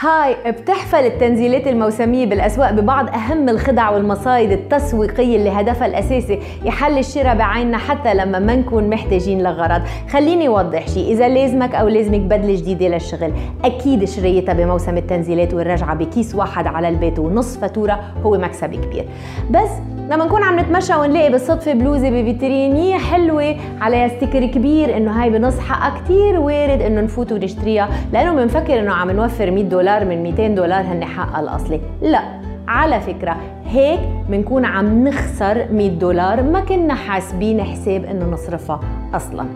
هاي بتحفل التنزيلات الموسمية بالأسواق ببعض أهم الخدع والمصايد التسويقية اللي هدفها الأساسي يحل الشراء بعيننا حتى لما ما نكون محتاجين لغرض. خليني أوضح شيء إذا لازمك أو لازمك بدلة جديدة للشغل أكيد شريتها بموسم التنزيلات والرجعة بكيس واحد على البيت ونص فاتورة هو مكسب كبير. بس لما نكون عم نتمشى ونلاقي بالصدفة بلوزة بفيترينية حلوة عليها ستيكر كبير إنه هاي بنص حقها كتير وارد إنه نفوت ونشتريها لأنه بنفكر إنه عم نوفر 100 دولار من 200 دولار هن حقها الأصلي. لا على فكرة هيك بنكون عم نخسر 100 دولار ما كنا حاسبين حساب إنه نصرفها أصلا.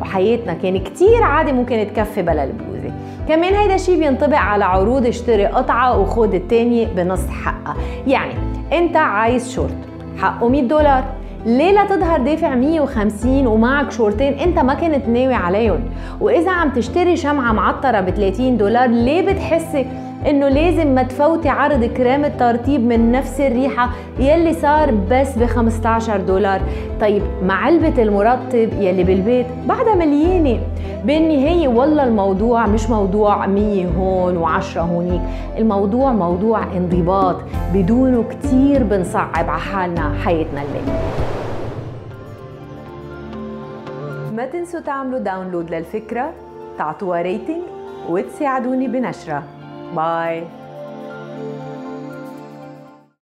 وحياتنا كان كتير عادي ممكن تكفي بلا البلوزة كمان هيدا الشيء بينطبق على عروض اشتري قطعة وخد التانية بنص حقها. يعني أنت عايز شورت حقه 100 دولار. ليه لا تظهر دافع 150 ومعك شورتين انت ما كنت ناوي عليهم. وإذا عم تشتري شمعة معطرة ب 30 دولار ليه بتحسي إنه لازم ما تفوتي عرض كريم الترطيب من نفس الريحة يلي صار بس ب 15 دولار. طيب مع علبة المرطب يلي بالبيت بعدها مليانة. بالنهاية والله الموضوع مش موضوع 100 هون و10 هونيك الموضوع موضوع انضباط. بدونه كتير بنصعب على حالنا حياتنا الليل ما تنسوا تعملوا download للفكرة تعطوها rating وتساعدوني بنشرها Bye.